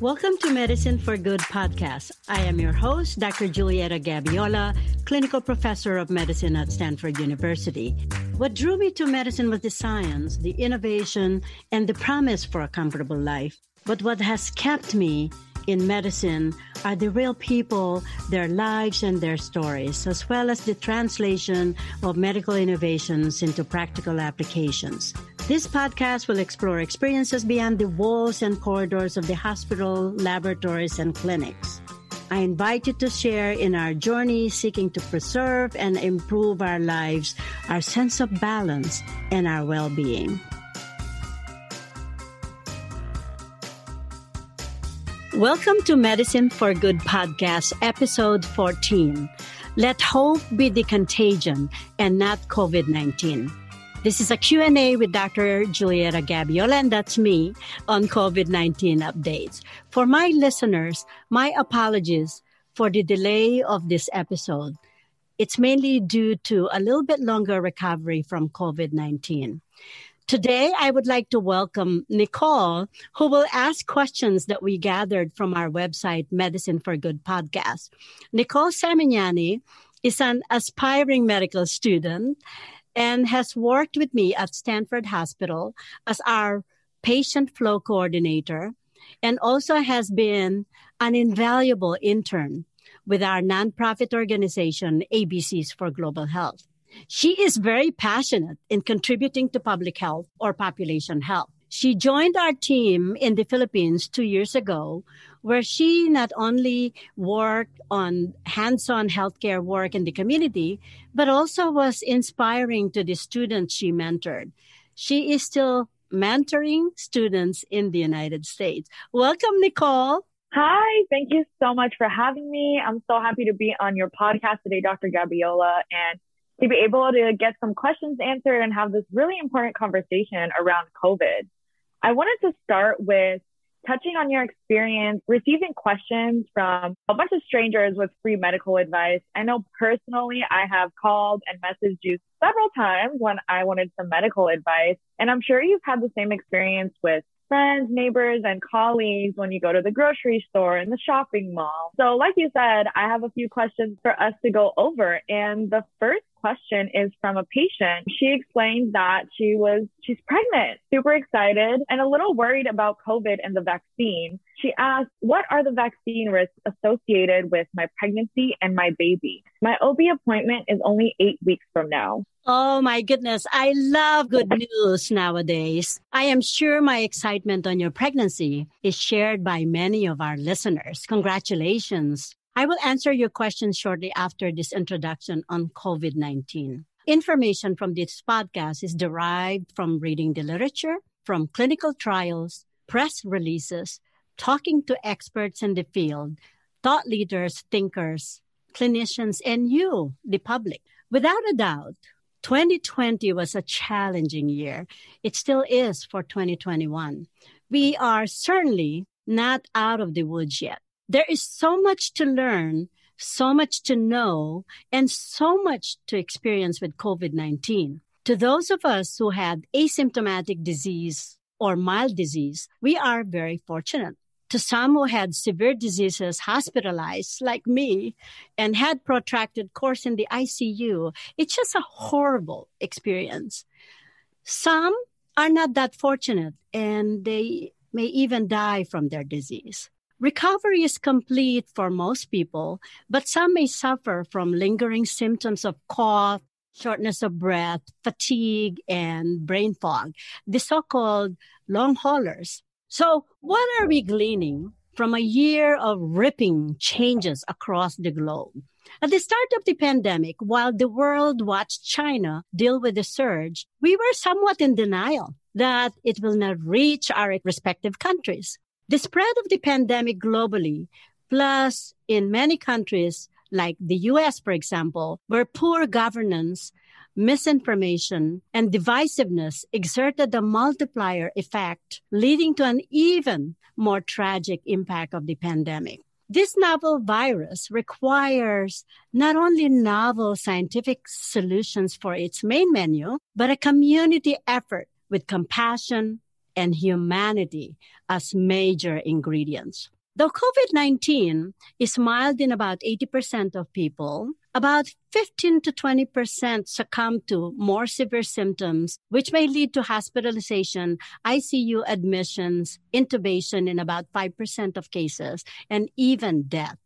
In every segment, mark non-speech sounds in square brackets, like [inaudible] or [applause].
Welcome to Medicine for Good podcast. I am your host, Dr. Julieta Gabiola, clinical professor of medicine at Stanford University. What drew me to medicine was the science, the innovation, and the promise for a comfortable life. But what has kept me in medicine are the real people, their lives, and their stories, as well as the translation of medical innovations into practical applications. This podcast will explore experiences beyond the walls and corridors of the hospital, laboratories, and clinics. I invite you to share in our journey seeking to preserve and improve our lives, our sense of balance, and our well being. Welcome to Medicine for Good podcast, episode 14. Let hope be the contagion and not COVID-19. This is a Q&A with Dr. Julieta and that's me on COVID-19 updates. For my listeners, my apologies for the delay of this episode. It's mainly due to a little bit longer recovery from COVID-19. Today, I would like to welcome Nicole, who will ask questions that we gathered from our website, Medicine for Good podcast. Nicole Samignani is an aspiring medical student and has worked with me at Stanford Hospital as our patient flow coordinator and also has been an invaluable intern with our nonprofit organization, ABCs for Global Health. She is very passionate in contributing to public health or population health. She joined our team in the Philippines two years ago, where she not only worked on hands-on healthcare work in the community, but also was inspiring to the students she mentored. She is still mentoring students in the United States. Welcome, Nicole. Hi, thank you so much for having me. I'm so happy to be on your podcast today, Dr. Gabiola, and to be able to get some questions answered and have this really important conversation around COVID. I wanted to start with touching on your experience receiving questions from a bunch of strangers with free medical advice. I know personally I have called and messaged you several times when I wanted some medical advice. And I'm sure you've had the same experience with friends, neighbors, and colleagues when you go to the grocery store and the shopping mall. So like you said, I have a few questions for us to go over. And the first question is from a patient. She explained that she was, she's pregnant, super excited and a little worried about COVID and the vaccine. She asked, what are the vaccine risks associated with my pregnancy and my baby? My OB appointment is only eight weeks from now. Oh my goodness. I love good news nowadays. I am sure my excitement on your pregnancy is shared by many of our listeners. Congratulations. I will answer your questions shortly after this introduction on COVID 19. Information from this podcast is derived from reading the literature, from clinical trials, press releases, talking to experts in the field, thought leaders, thinkers, clinicians, and you, the public. Without a doubt, 2020 was a challenging year. It still is for 2021. We are certainly not out of the woods yet there is so much to learn, so much to know, and so much to experience with COVID-19. To those of us who had asymptomatic disease or mild disease, we are very fortunate. To some who had severe diseases hospitalized like me and had protracted course in the ICU, it's just a horrible experience. Some are not that fortunate and they may even die from their disease. Recovery is complete for most people, but some may suffer from lingering symptoms of cough, shortness of breath, fatigue, and brain fog, the so-called long haulers. So what are we gleaning from a year of ripping changes across the globe? At the start of the pandemic, while the world watched China deal with the surge, we were somewhat in denial that it will not reach our respective countries. The spread of the pandemic globally, plus in many countries like the US, for example, where poor governance, misinformation, and divisiveness exerted a multiplier effect, leading to an even more tragic impact of the pandemic. This novel virus requires not only novel scientific solutions for its main menu, but a community effort with compassion, and humanity as major ingredients. Though COVID 19 is mild in about 80% of people, about 15 to 20% succumb to more severe symptoms, which may lead to hospitalization, ICU admissions, intubation in about 5% of cases, and even death.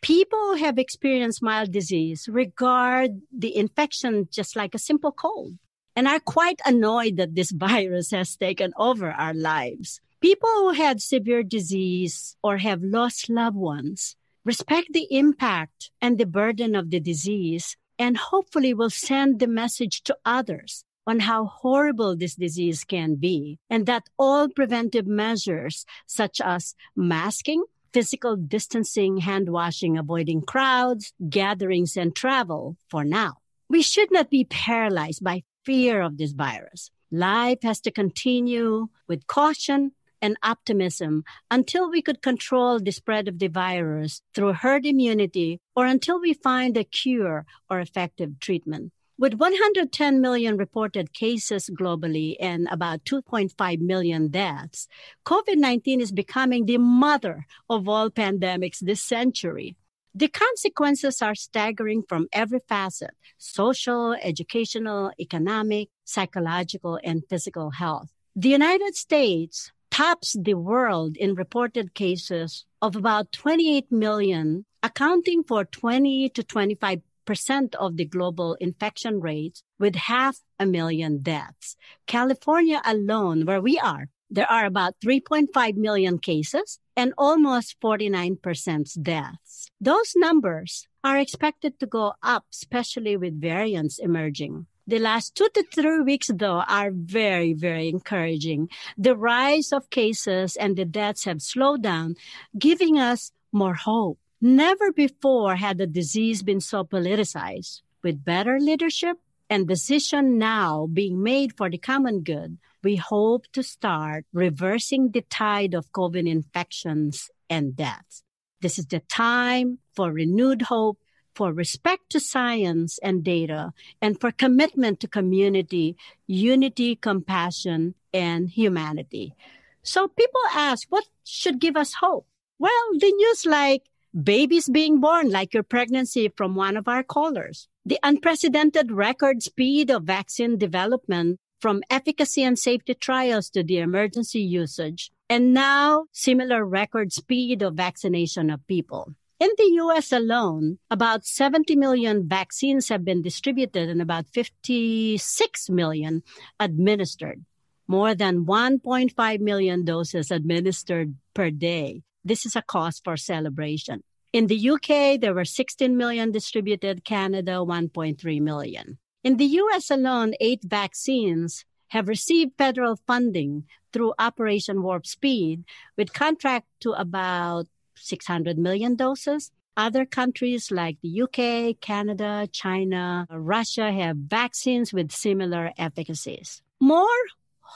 People who have experienced mild disease regard the infection just like a simple cold and are quite annoyed that this [laughs] virus has taken over our lives. People who had severe disease or have lost loved ones respect the impact and the burden of the disease and hopefully will send the message to others on how horrible this disease can be and that all preventive measures such as masking, physical distancing, hand washing, avoiding crowds, gatherings, and travel for now. We should not be paralyzed by fear of this virus. Life has to continue with caution and optimism until we could control the spread of the virus through herd immunity or until we find a cure or effective treatment. With 110 million reported cases globally and about 2.5 million deaths, COVID 19 is becoming the mother of all pandemics this century. The consequences are staggering from every facet social, educational, economic, psychological, and physical health. The United States tops the world in reported cases of about 28 million, accounting for 20 to 25 percent of the global infection rates with half a million deaths. California alone, where we are, there are about 3.5 million cases and almost 49% deaths. Those numbers are expected to go up, especially with variants emerging. The last two to three weeks, though, are very, very encouraging. The rise of cases and the deaths have slowed down, giving us more hope. Never before had the disease been so politicized. With better leadership and decision now being made for the common good, we hope to start reversing the tide of COVID infections and deaths. This is the time for renewed hope for respect to science and data, and for commitment to community, unity, compassion, and humanity. So people ask, what should give us hope? Well, the news like babies being born, like your pregnancy from one of our callers, the unprecedented record speed of vaccine development from efficacy and safety trials to the emergency usage, and now similar record speed of vaccination of people. In the US alone, about 70 million vaccines have been distributed and about 56 million administered. More than 1.5 million doses administered per day. This is a cause for celebration. In the UK, there were 16 million distributed, Canada, 1.3 million. In the US alone, eight vaccines have received federal funding through Operation Warp Speed with contract to about 600 million doses. Other countries like the UK, Canada, China, Russia have vaccines with similar efficacies. More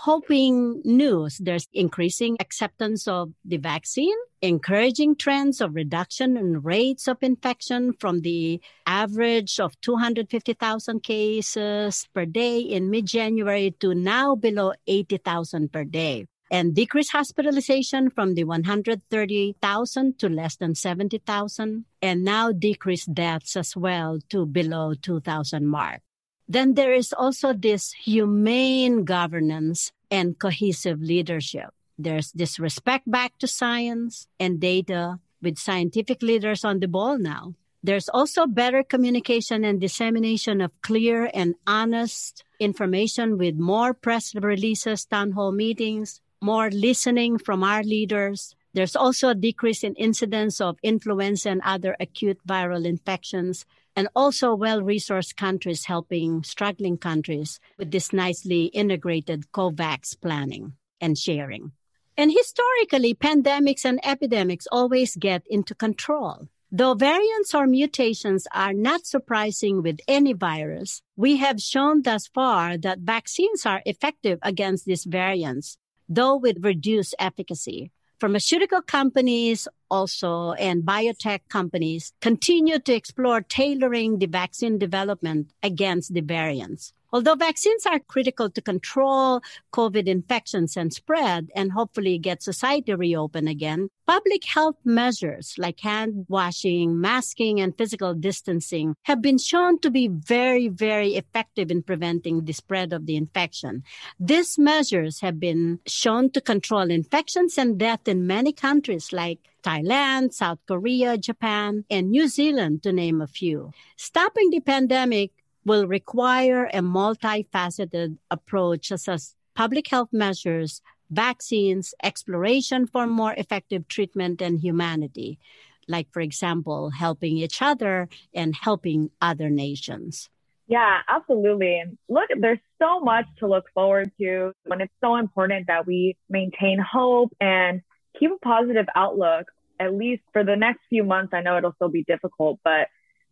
hoping news. There's increasing acceptance of the vaccine, encouraging trends of reduction in rates of infection from the average of 250,000 cases per day in mid-January to now below 80,000 per day and decreased hospitalization from the 130,000 to less than 70,000 and now decreased deaths as well to below 2,000 mark. Then there is also this humane governance and cohesive leadership. There's this respect back to science and data with scientific leaders on the ball now. There's also better communication and dissemination of clear and honest information with more press releases, town hall meetings, more listening from our leaders. There's also a decrease in incidence of influenza and other acute viral infections, and also well-resourced countries helping struggling countries with this nicely integrated COVAX planning and sharing. And historically, pandemics and epidemics always get into control. Though variants or mutations are not surprising with any virus, we have shown thus far that vaccines are effective against these variants though with reduced efficacy. Pharmaceutical companies also and biotech companies continue to explore tailoring the vaccine development against the variants. Although vaccines are critical to control COVID infections and spread and hopefully get society reopened again, public health measures like hand washing, masking, and physical distancing have been shown to be very, very effective in preventing the spread of the infection. These measures have been shown to control infections and death in many countries like Thailand, South Korea, Japan, and New Zealand, to name a few. Stopping the pandemic will require a multifaceted approach such as public health measures, vaccines, exploration for more effective treatment and humanity, like, for example, helping each other and helping other nations. Yeah, absolutely. Look, there's so much to look forward to. And it's so important that we maintain hope and keep a positive outlook, at least for the next few months. I know it'll still be difficult, but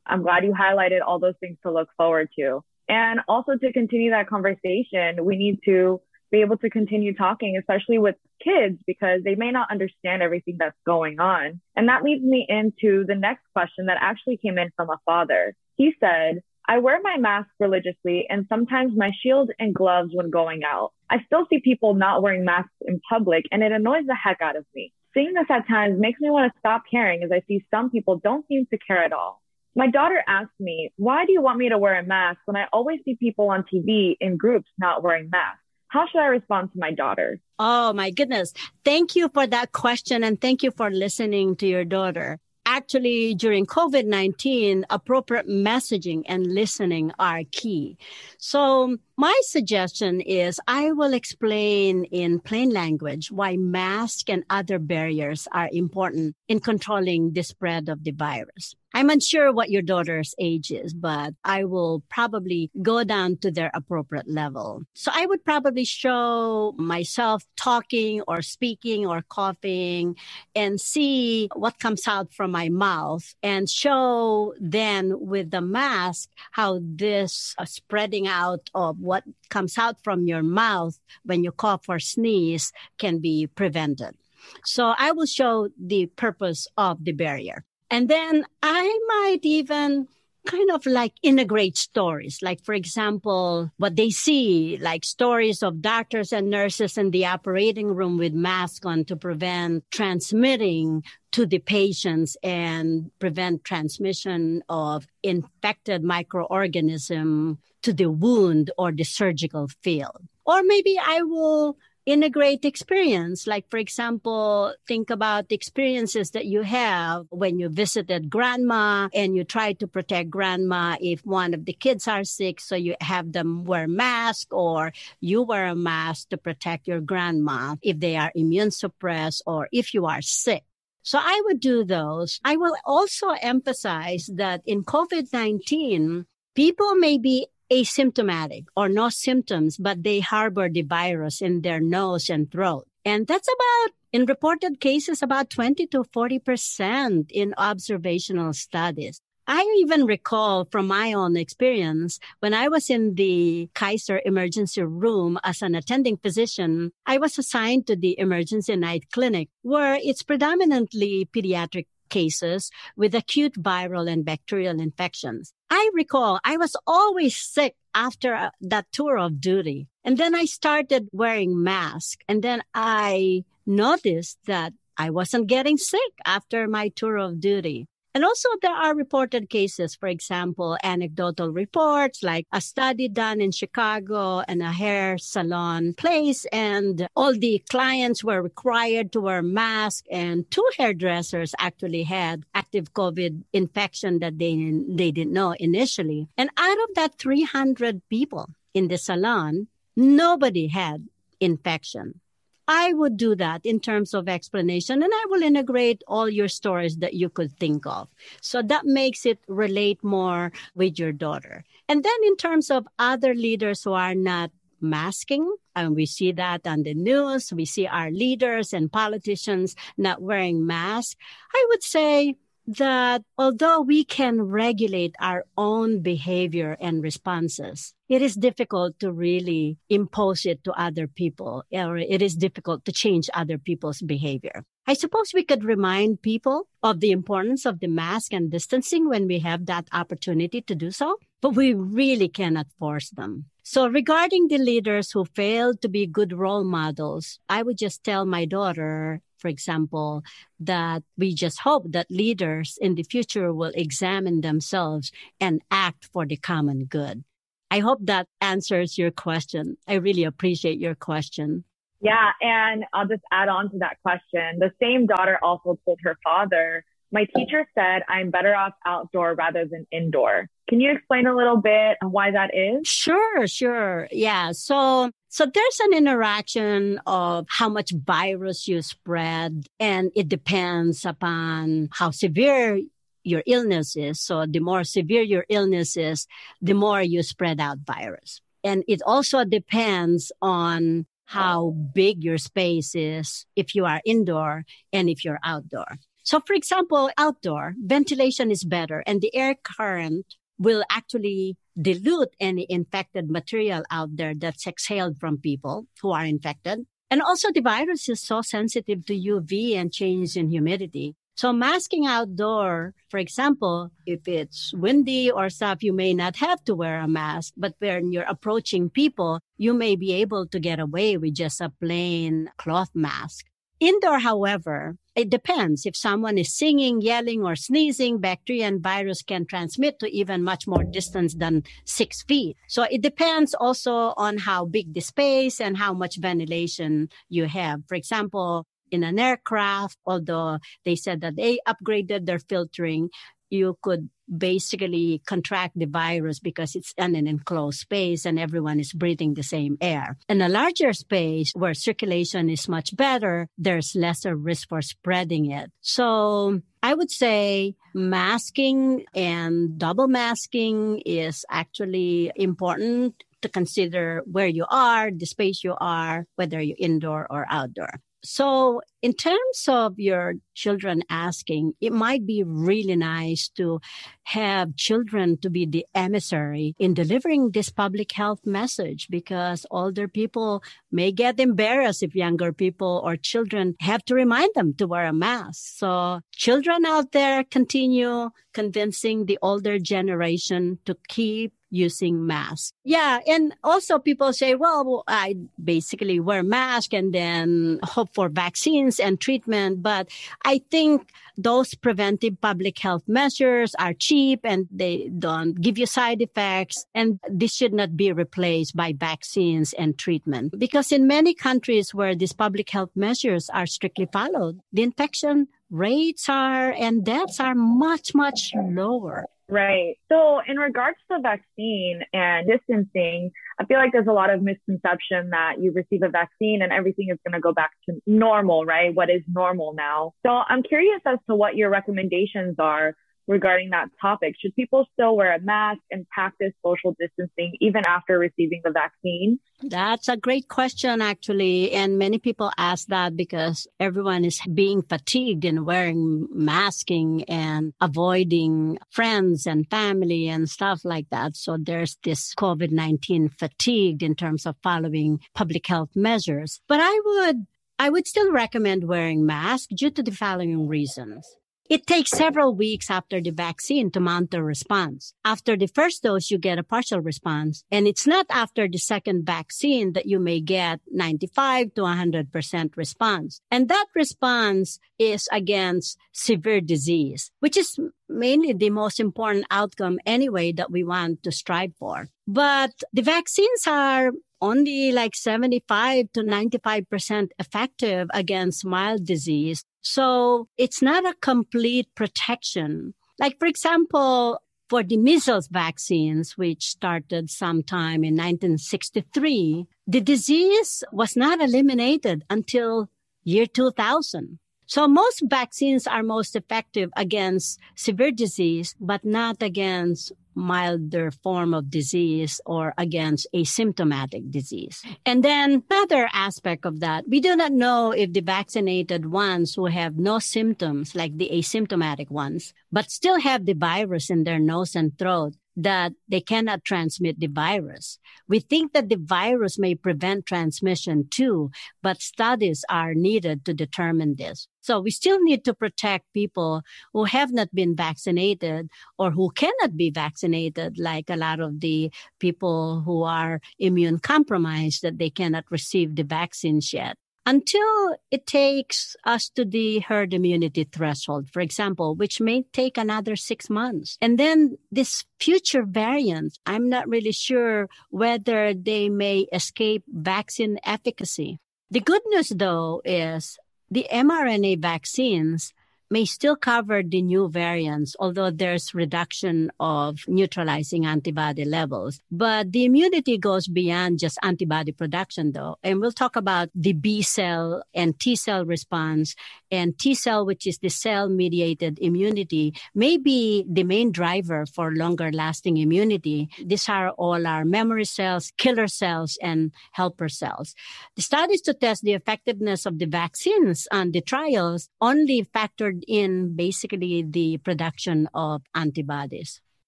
I'm glad you highlighted all those things to look forward to. And also to continue that conversation, we need to be able to continue talking, especially with kids, because they may not understand everything that's going on. And that leads me into the next question that actually came in from a father. He said, I wear my mask religiously and sometimes my shield and gloves when going out. I still see people not wearing masks in public and it annoys the heck out of me. Seeing this at times makes me want to stop caring as I see some people don't seem to care at all. My daughter asked me, why do you want me to wear a mask when I always see people on TV in groups not wearing masks? How should I respond to my daughter? Oh my goodness. Thank you for that question and thank you for listening to your daughter. Actually, during COVID 19, appropriate messaging and listening are key. So, my suggestion is I will explain in plain language why masks and other barriers are important in controlling the spread of the virus. I'm unsure what your daughter's age is, but I will probably go down to their appropriate level. So I would probably show myself talking or speaking or coughing and see what comes out from my mouth and show then with the mask how this uh, spreading out of what comes out from your mouth when you cough or sneeze can be prevented. So I will show the purpose of the barrier. And then I might even kind of like integrate stories. Like, for example, what they see, like stories of doctors and nurses in the operating room with masks on to prevent transmitting to the patients and prevent transmission of infected microorganism to the wound or the surgical field. Or maybe I will integrate experience. Like, for example, think about the experiences that you have when you visited grandma and you try to protect grandma if one of the kids are sick. So you have them wear mask or you wear a mask to protect your grandma if they are immune suppressed or if you are sick. So I would do those. I will also emphasize that in COVID-19, people may be asymptomatic or no symptoms, but they harbor the virus in their nose and throat. And that's about, in reported cases, about 20 to 40% in observational studies. I even recall from my own experience when I was in the Kaiser emergency room as an attending physician, I was assigned to the emergency night clinic where it's predominantly pediatric cases with acute viral and bacterial infections. I recall I was always sick after uh, that tour of duty. And then I started wearing mask. And then I noticed that I wasn't getting sick after my tour of duty. And also there are reported cases, for example, anecdotal reports like a study done in Chicago and a hair salon place and all the clients were required to wear masks and two hairdressers actually had active COVID infection that they, they didn't know initially. And out of that 300 people in the salon, nobody had infection. I would do that in terms of explanation and I will integrate all your stories that you could think of. So that makes it relate more with your daughter. And then in terms of other leaders who are not masking, and we see that on the news, we see our leaders and politicians not wearing masks. I would say that although we can regulate our own behavior and responses, it is difficult to really impose it to other people, or it is difficult to change other people's behavior. I suppose we could remind people of the importance of the mask and distancing when we have that opportunity to do so, but we really cannot force them. So regarding the leaders who failed to be good role models, I would just tell my daughter, for example, that we just hope that leaders in the future will examine themselves and act for the common good. I hope that answers your question. I really appreciate your question. Yeah. And I'll just add on to that question. The same daughter also told her father, my teacher said I'm better off outdoor rather than indoor. Can you explain a little bit why that is? Sure, sure. Yeah. So, so there's an interaction of how much virus you spread and it depends upon how severe your illness is. So the more severe your illness is, the more you spread out virus. And it also depends on how big your space is if you are indoor and if you're outdoor. So for example, outdoor ventilation is better and the air current will actually dilute any infected material out there that's exhaled from people who are infected. And also the virus is so sensitive to UV and changes in humidity. So masking outdoor, for example, if it's windy or stuff, you may not have to wear a mask, but when you're approaching people, you may be able to get away with just a plain cloth mask. Indoor, however, it depends. If someone is singing, yelling, or sneezing, bacteria and virus can transmit to even much more distance than six feet. So it depends also on how big the space and how much ventilation you have. For example, in an aircraft, although they said that they upgraded their filtering, you could basically contract the virus because it's in an enclosed space and everyone is breathing the same air. In a larger space where circulation is much better, there's lesser risk for spreading it. So I would say masking and double masking is actually important to consider where you are, the space you are, whether you're indoor or outdoor. So in terms of your children asking, it might be really nice to have children to be the emissary in delivering this public health message because older people may get embarrassed if younger people or children have to remind them to wear a mask. So children out there continue convincing the older generation to keep using masks. Yeah. And also people say, well, I basically wear mask and then hope for vaccines and treatment. But I think those preventive public health measures are cheap and they don't give you side effects. And this should not be replaced by vaccines and treatment because in many countries where these public health measures are strictly followed, the infection rates are and deaths are much, much lower. Right. So, in regards to the vaccine and distancing, I feel like there's a lot of misconception that you receive a vaccine and everything is going to go back to normal, right? What is normal now? So, I'm curious as to what your recommendations are regarding that topic. Should people still wear a mask and practice social distancing even after receiving the vaccine? That's a great question, actually. And many people ask that because everyone is being fatigued in wearing masking and avoiding friends and family and stuff like that. So there's this COVID-19 fatigued in terms of following public health measures. But I would I would still recommend wearing masks due to the following reasons. It takes several weeks after the vaccine to mount a response. After the first dose, you get a partial response. And it's not after the second vaccine that you may get 95 to 100% response. And that response is against severe disease, which is mainly the most important outcome anyway that we want to strive for. But the vaccines are only like 75 to 95% effective against mild disease. So it's not a complete protection. Like, for example, for the measles vaccines, which started sometime in 1963, the disease was not eliminated until year 2000. So most vaccines are most effective against severe disease, but not against milder form of disease or against asymptomatic disease. And then another aspect of that, we do not know if the vaccinated ones who have no symptoms, like the asymptomatic ones, but still have the virus in their nose and throat, that they cannot transmit the virus. We think that the virus may prevent transmission too, but studies are needed to determine this. So we still need to protect people who have not been vaccinated or who cannot be vaccinated, like a lot of the people who are immune compromised that they cannot receive the vaccines yet until it takes us to the herd immunity threshold, for example, which may take another six months. And then this future variants, I'm not really sure whether they may escape vaccine efficacy. The good news though is the mRNA vaccines may still cover the new variants, although there's reduction of neutralizing antibody levels. But the immunity goes beyond just antibody production though. And we'll talk about the B cell and T cell response and T cell, which is the cell mediated immunity, may be the main driver for longer lasting immunity. These are all our memory cells, killer cells, and helper cells. The studies to test the effectiveness of the vaccines on the trials only factored in basically the production of antibodies.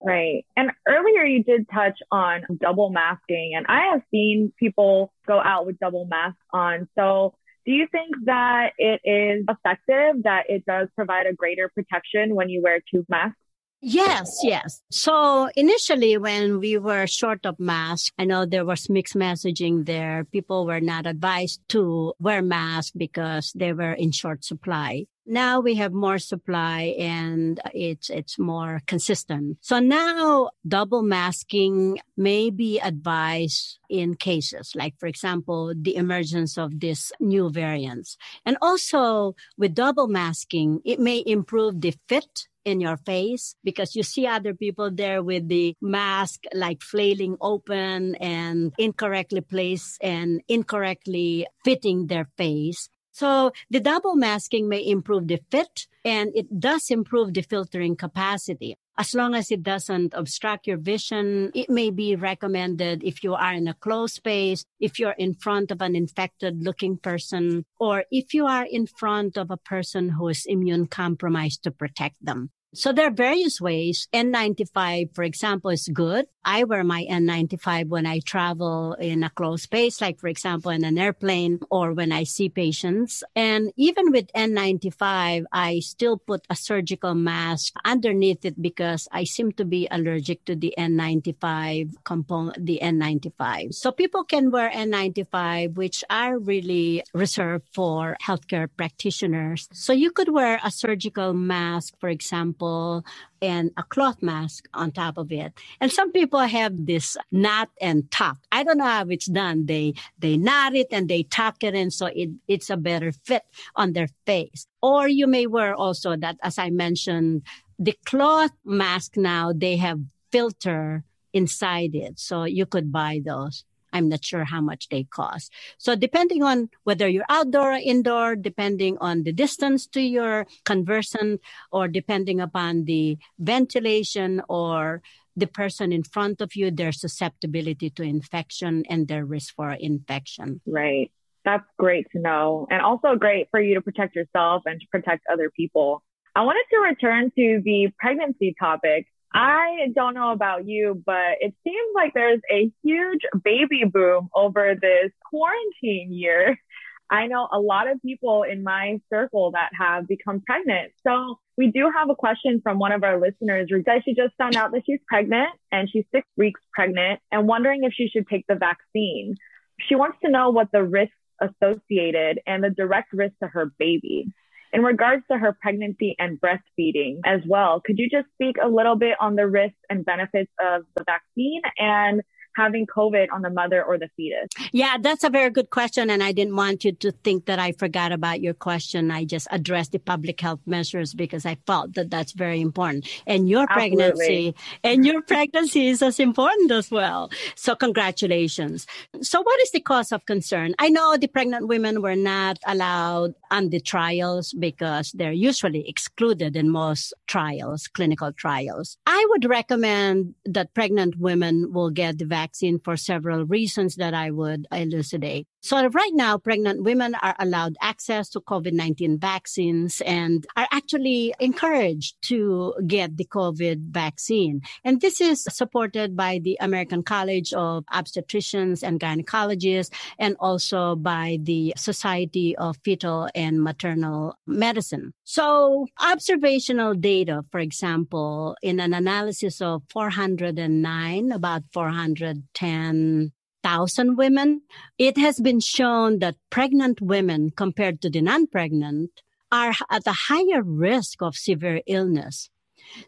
Right. And earlier you did touch on double masking, and I have seen people go out with double masks on. So, do you think that it is effective, that it does provide a greater protection when you wear two masks? Yes, yes. So initially, when we were short of masks, I know there was mixed messaging there. People were not advised to wear masks because they were in short supply. Now we have more supply and it's, it's more consistent. So now double masking may be advised in cases like, for example, the emergence of this new variants. And also with double masking, it may improve the fit in your face because you see other people there with the mask like flailing open and incorrectly placed and incorrectly fitting their face. So the double masking may improve the fit and it does improve the filtering capacity. As long as it doesn't obstruct your vision, it may be recommended if you are in a closed space, if you're in front of an infected looking person, or if you are in front of a person who is immune compromised to protect them. So there are various ways. N95, for example, is good. I wear my N95 when I travel in a closed space, like for example, in an airplane or when I see patients. And even with N95, I still put a surgical mask underneath it because I seem to be allergic to the N95 component, the N95. So people can wear N95, which are really reserved for healthcare practitioners. So you could wear a surgical mask, for example, example, and a cloth mask on top of it. And some people have this knot and tuck. I don't know how it's done. They they knot it and they tuck it in so it, it's a better fit on their face. Or you may wear also that, as I mentioned, the cloth mask now they have filter inside it. So you could buy those. I'm not sure how much they cost. So depending on whether you're outdoor or indoor, depending on the distance to your conversant or depending upon the ventilation or the person in front of you, their susceptibility to infection and their risk for infection. Right. That's great to know. And also great for you to protect yourself and to protect other people. I wanted to return to the pregnancy topic. I don't know about you, but it seems like there's a huge baby boom over this quarantine year. I know a lot of people in my circle that have become pregnant. So we do have a question from one of our listeners she just found out that she's pregnant and she's six weeks pregnant and wondering if she should take the vaccine. She wants to know what the risks associated and the direct risk to her baby in regards to her pregnancy and breastfeeding as well, could you just speak a little bit on the risks and benefits of the vaccine and having COVID on the mother or the fetus? Yeah, that's a very good question. And I didn't want you to think that I forgot about your question. I just addressed the public health measures because I felt that that's very important. And your Absolutely. pregnancy and your pregnancy is as important as well. So congratulations. So what is the cause of concern? I know the pregnant women were not allowed on the trials because they're usually excluded in most trials, clinical trials. I would recommend that pregnant women will get the vaccine vaccine for several reasons that I would elucidate. So right now, pregnant women are allowed access to COVID-19 vaccines and are actually encouraged to get the COVID vaccine. And this is supported by the American College of Obstetricians and Gynecologists and also by the Society of Fetal and Maternal Medicine. So observational data, for example, in an analysis of 409, about 410 thousand women, it has been shown that pregnant women compared to the non-pregnant are at a higher risk of severe illness.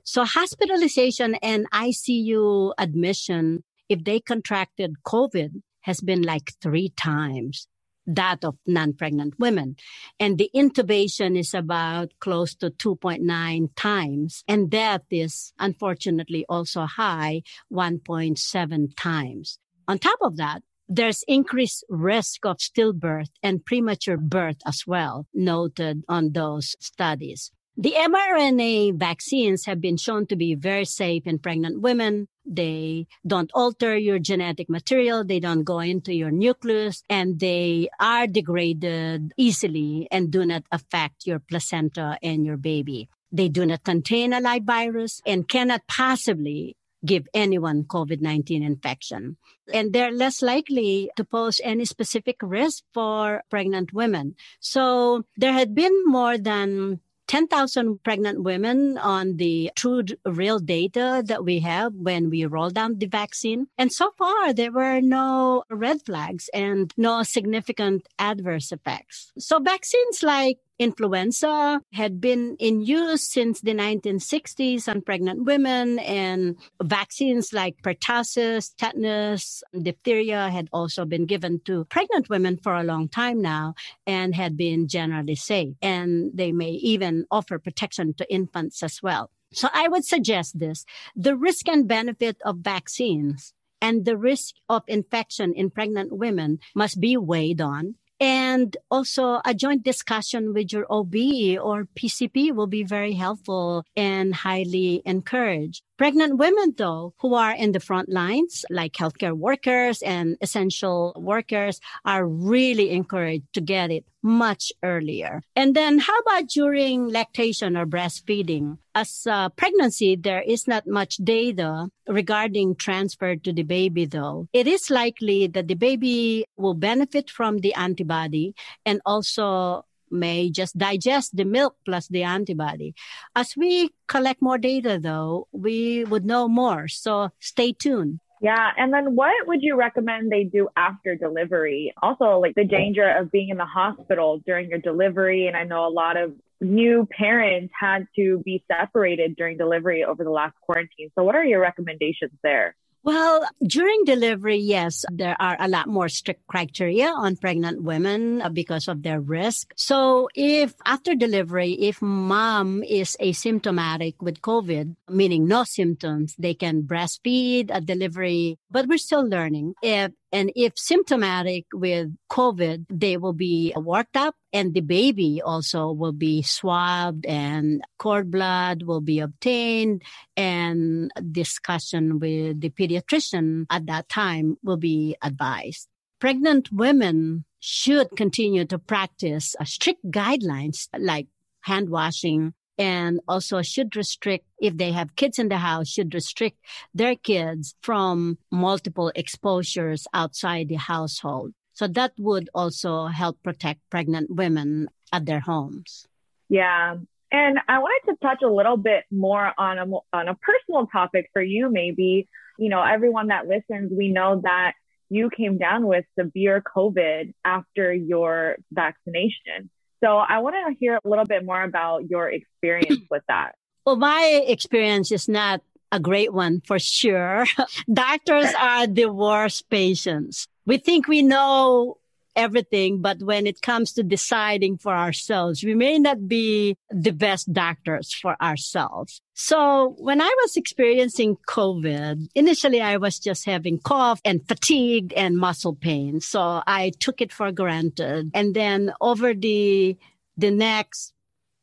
So hospitalization and ICU admission, if they contracted COVID, has been like three times that of non-pregnant women. And the intubation is about close to 2.9 times. And death is unfortunately also high, 1.7 times. On top of that, there's increased risk of stillbirth and premature birth as well, noted on those studies. The mRNA vaccines have been shown to be very safe in pregnant women. They don't alter your genetic material. They don't go into your nucleus and they are degraded easily and do not affect your placenta and your baby. They do not contain a live virus and cannot possibly give anyone COVID-19 infection. And they're less likely to pose any specific risk for pregnant women. So there had been more than 10,000 pregnant women on the true real data that we have when we rolled out the vaccine. And so far, there were no red flags and no significant adverse effects. So vaccines like influenza had been in use since the 1960s on pregnant women and vaccines like pertussis, tetanus, diphtheria had also been given to pregnant women for a long time now and had been generally safe. And they may even offer protection to infants as well. So I would suggest this. The risk and benefit of vaccines and the risk of infection in pregnant women must be weighed on and also a joint discussion with your OB or PCP will be very helpful and highly encouraged. Pregnant women, though, who are in the front lines, like healthcare workers and essential workers, are really encouraged to get it much earlier. And then how about during lactation or breastfeeding? As pregnancy, there is not much data regarding transfer to the baby, though. It is likely that the baby will benefit from the antibody and also may just digest the milk plus the antibody. As we collect more data, though, we would know more. So stay tuned. Yeah. And then what would you recommend they do after delivery? Also, like the danger of being in the hospital during your delivery. And I know a lot of new parents had to be separated during delivery over the last quarantine. So what are your recommendations there? Well, during delivery, yes, there are a lot more strict criteria on pregnant women uh, because of their risk. So if after delivery, if mom is asymptomatic with COVID, meaning no symptoms, they can breastfeed at delivery, but we're still learning. If and if symptomatic with COVID, they will be worked up and the baby also will be swabbed and cord blood will be obtained and discussion with the pediatrician at that time will be advised. Pregnant women should continue to practice strict guidelines like hand washing, and also should restrict if they have kids in the house should restrict their kids from multiple exposures outside the household. So that would also help protect pregnant women at their homes. Yeah. And i wanted to touch a little bit more on a on a personal topic for you maybe. You know everyone that listens we know that you came down with severe covid after your vaccination so I want to hear a little bit more about your experience [clears throat] with that. Well, my experience is not a great one for sure. [laughs] Doctors are the worst patients. We think we know everything, but when it comes to deciding for ourselves, we may not be the best doctors for ourselves. So when I was experiencing COVID, initially I was just having cough and fatigue and muscle pain. So I took it for granted. And then over the, the next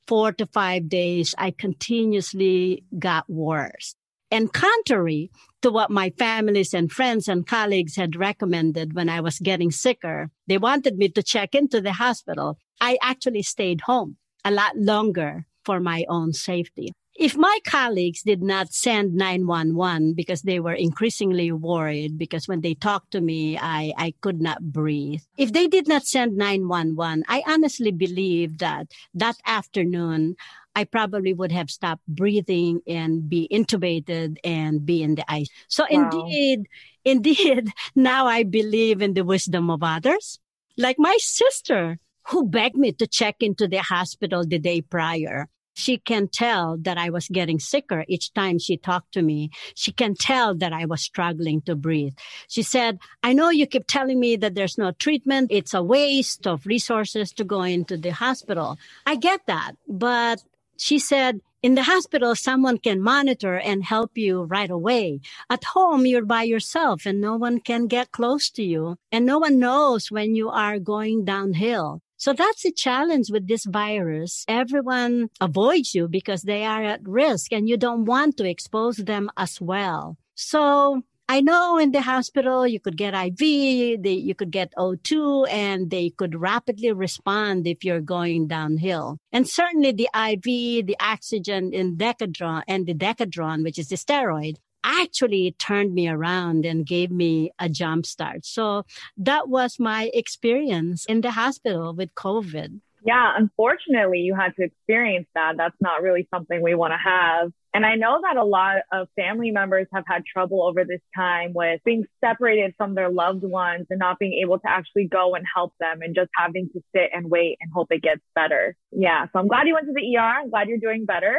four to five days, I continuously got worse. And contrary to what my families and friends and colleagues had recommended when I was getting sicker, they wanted me to check into the hospital. I actually stayed home a lot longer for my own safety. If my colleagues did not send 911 because they were increasingly worried because when they talked to me, I, I could not breathe. If they did not send 911, I honestly believe that that afternoon, I probably would have stopped breathing and be intubated and be in the ice. So wow. indeed, indeed, [laughs] now I believe in the wisdom of others. Like my sister who begged me to check into the hospital the day prior. She can tell that I was getting sicker each time she talked to me. She can tell that I was struggling to breathe. She said, I know you keep telling me that there's no treatment. It's a waste of resources to go into the hospital. I get that. But she said, in the hospital, someone can monitor and help you right away. At home, you're by yourself and no one can get close to you and no one knows when you are going downhill. So that's the challenge with this virus. Everyone avoids you because they are at risk and you don't want to expose them as well. So I know in the hospital you could get IV, they, you could get O2, and they could rapidly respond if you're going downhill. And certainly the IV, the oxygen in Decadron and the Decadron, which is the steroid, actually turned me around and gave me a jump start. So that was my experience in the hospital with COVID. Yeah, unfortunately, you had to experience that. That's not really something we want to have. And I know that a lot of family members have had trouble over this time with being separated from their loved ones and not being able to actually go and help them and just having to sit and wait and hope it gets better. Yeah. So I'm glad you went to the ER. I'm glad you're doing better.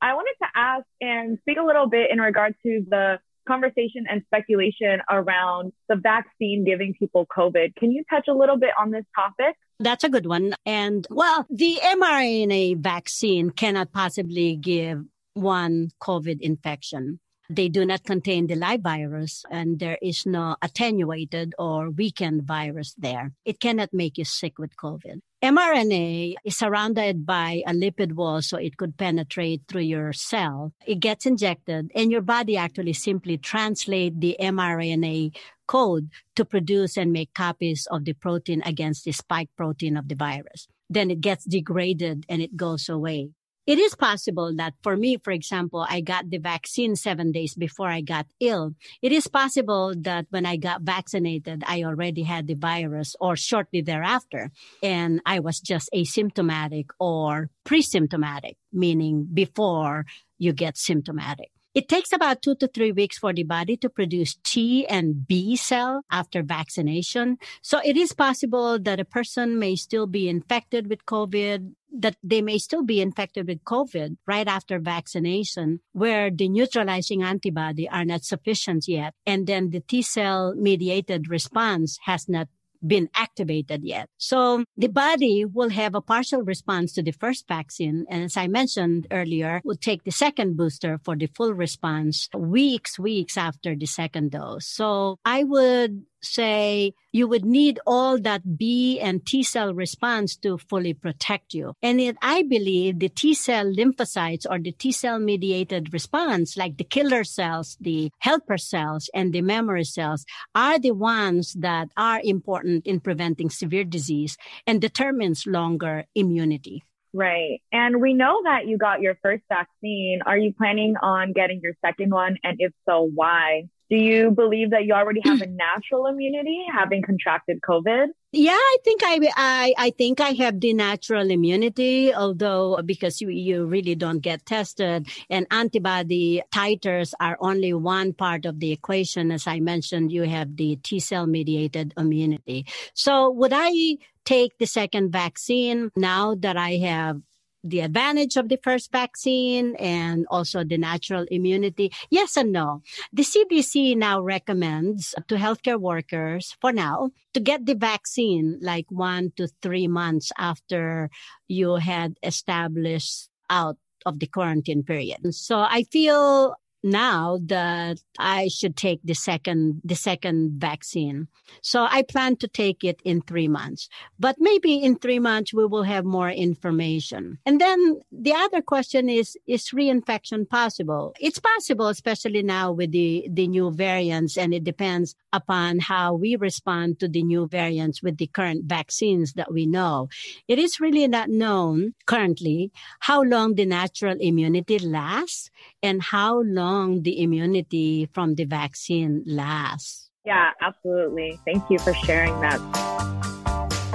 I wanted to ask and speak a little bit in regard to the conversation and speculation around the vaccine giving people COVID. Can you touch a little bit on this topic? That's a good one. And well, the mRNA vaccine cannot possibly give one COVID infection. They do not contain the live virus and there is no attenuated or weakened virus there. It cannot make you sick with COVID mRNA is surrounded by a lipid wall so it could penetrate through your cell. It gets injected and your body actually simply translate the mRNA code to produce and make copies of the protein against the spike protein of the virus. Then it gets degraded and it goes away. It is possible that for me, for example, I got the vaccine seven days before I got ill. It is possible that when I got vaccinated, I already had the virus or shortly thereafter, and I was just asymptomatic or pre-symptomatic, meaning before you get symptomatic. It takes about two to three weeks for the body to produce T and B cell after vaccination. So it is possible that a person may still be infected with COVID, that they may still be infected with COVID right after vaccination, where the neutralizing antibody are not sufficient yet. And then the T cell mediated response has not been activated yet. So the body will have a partial response to the first vaccine. And as I mentioned earlier, will take the second booster for the full response weeks, weeks after the second dose. So I would say you would need all that B and T cell response to fully protect you. And it, I believe the T cell lymphocytes or the T cell mediated response, like the killer cells, the helper cells, and the memory cells, are the ones that are important in preventing severe disease and determines longer immunity. Right. And we know that you got your first vaccine. Are you planning on getting your second one? And if so, why? Do you believe that you already have a [clears throat] natural immunity having contracted COVID? Yeah, I think I, I, I think I have the natural immunity, although because you, you really don't get tested and antibody titers are only one part of the equation. As I mentioned, you have the T cell mediated immunity. So would I take the second vaccine now that I have the advantage of the first vaccine and also the natural immunity? Yes and no. The CDC now recommends to healthcare workers for now to get the vaccine like one to three months after you had established out of the quarantine period. So I feel now that I should take the second the second vaccine. So I plan to take it in 3 months. But maybe in 3 months we will have more information. And then the other question is is reinfection possible? It's possible especially now with the the new variants and it depends upon how we respond to the new variants with the current vaccines that we know. It is really not known currently how long the natural immunity lasts and how long the immunity from the vaccine lasts. Yeah, absolutely. Thank you for sharing that.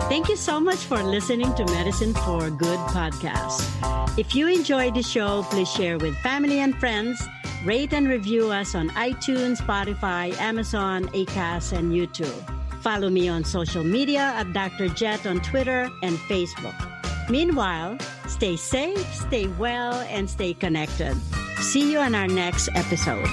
Thank you so much for listening to Medicine for Good podcast. If you enjoyed the show, please share with family and friends. Rate and review us on iTunes, Spotify, Amazon, Acast, and YouTube. Follow me on social media at Dr. Jet on Twitter and Facebook. Meanwhile, stay safe, stay well, and stay connected. See you on our next episode.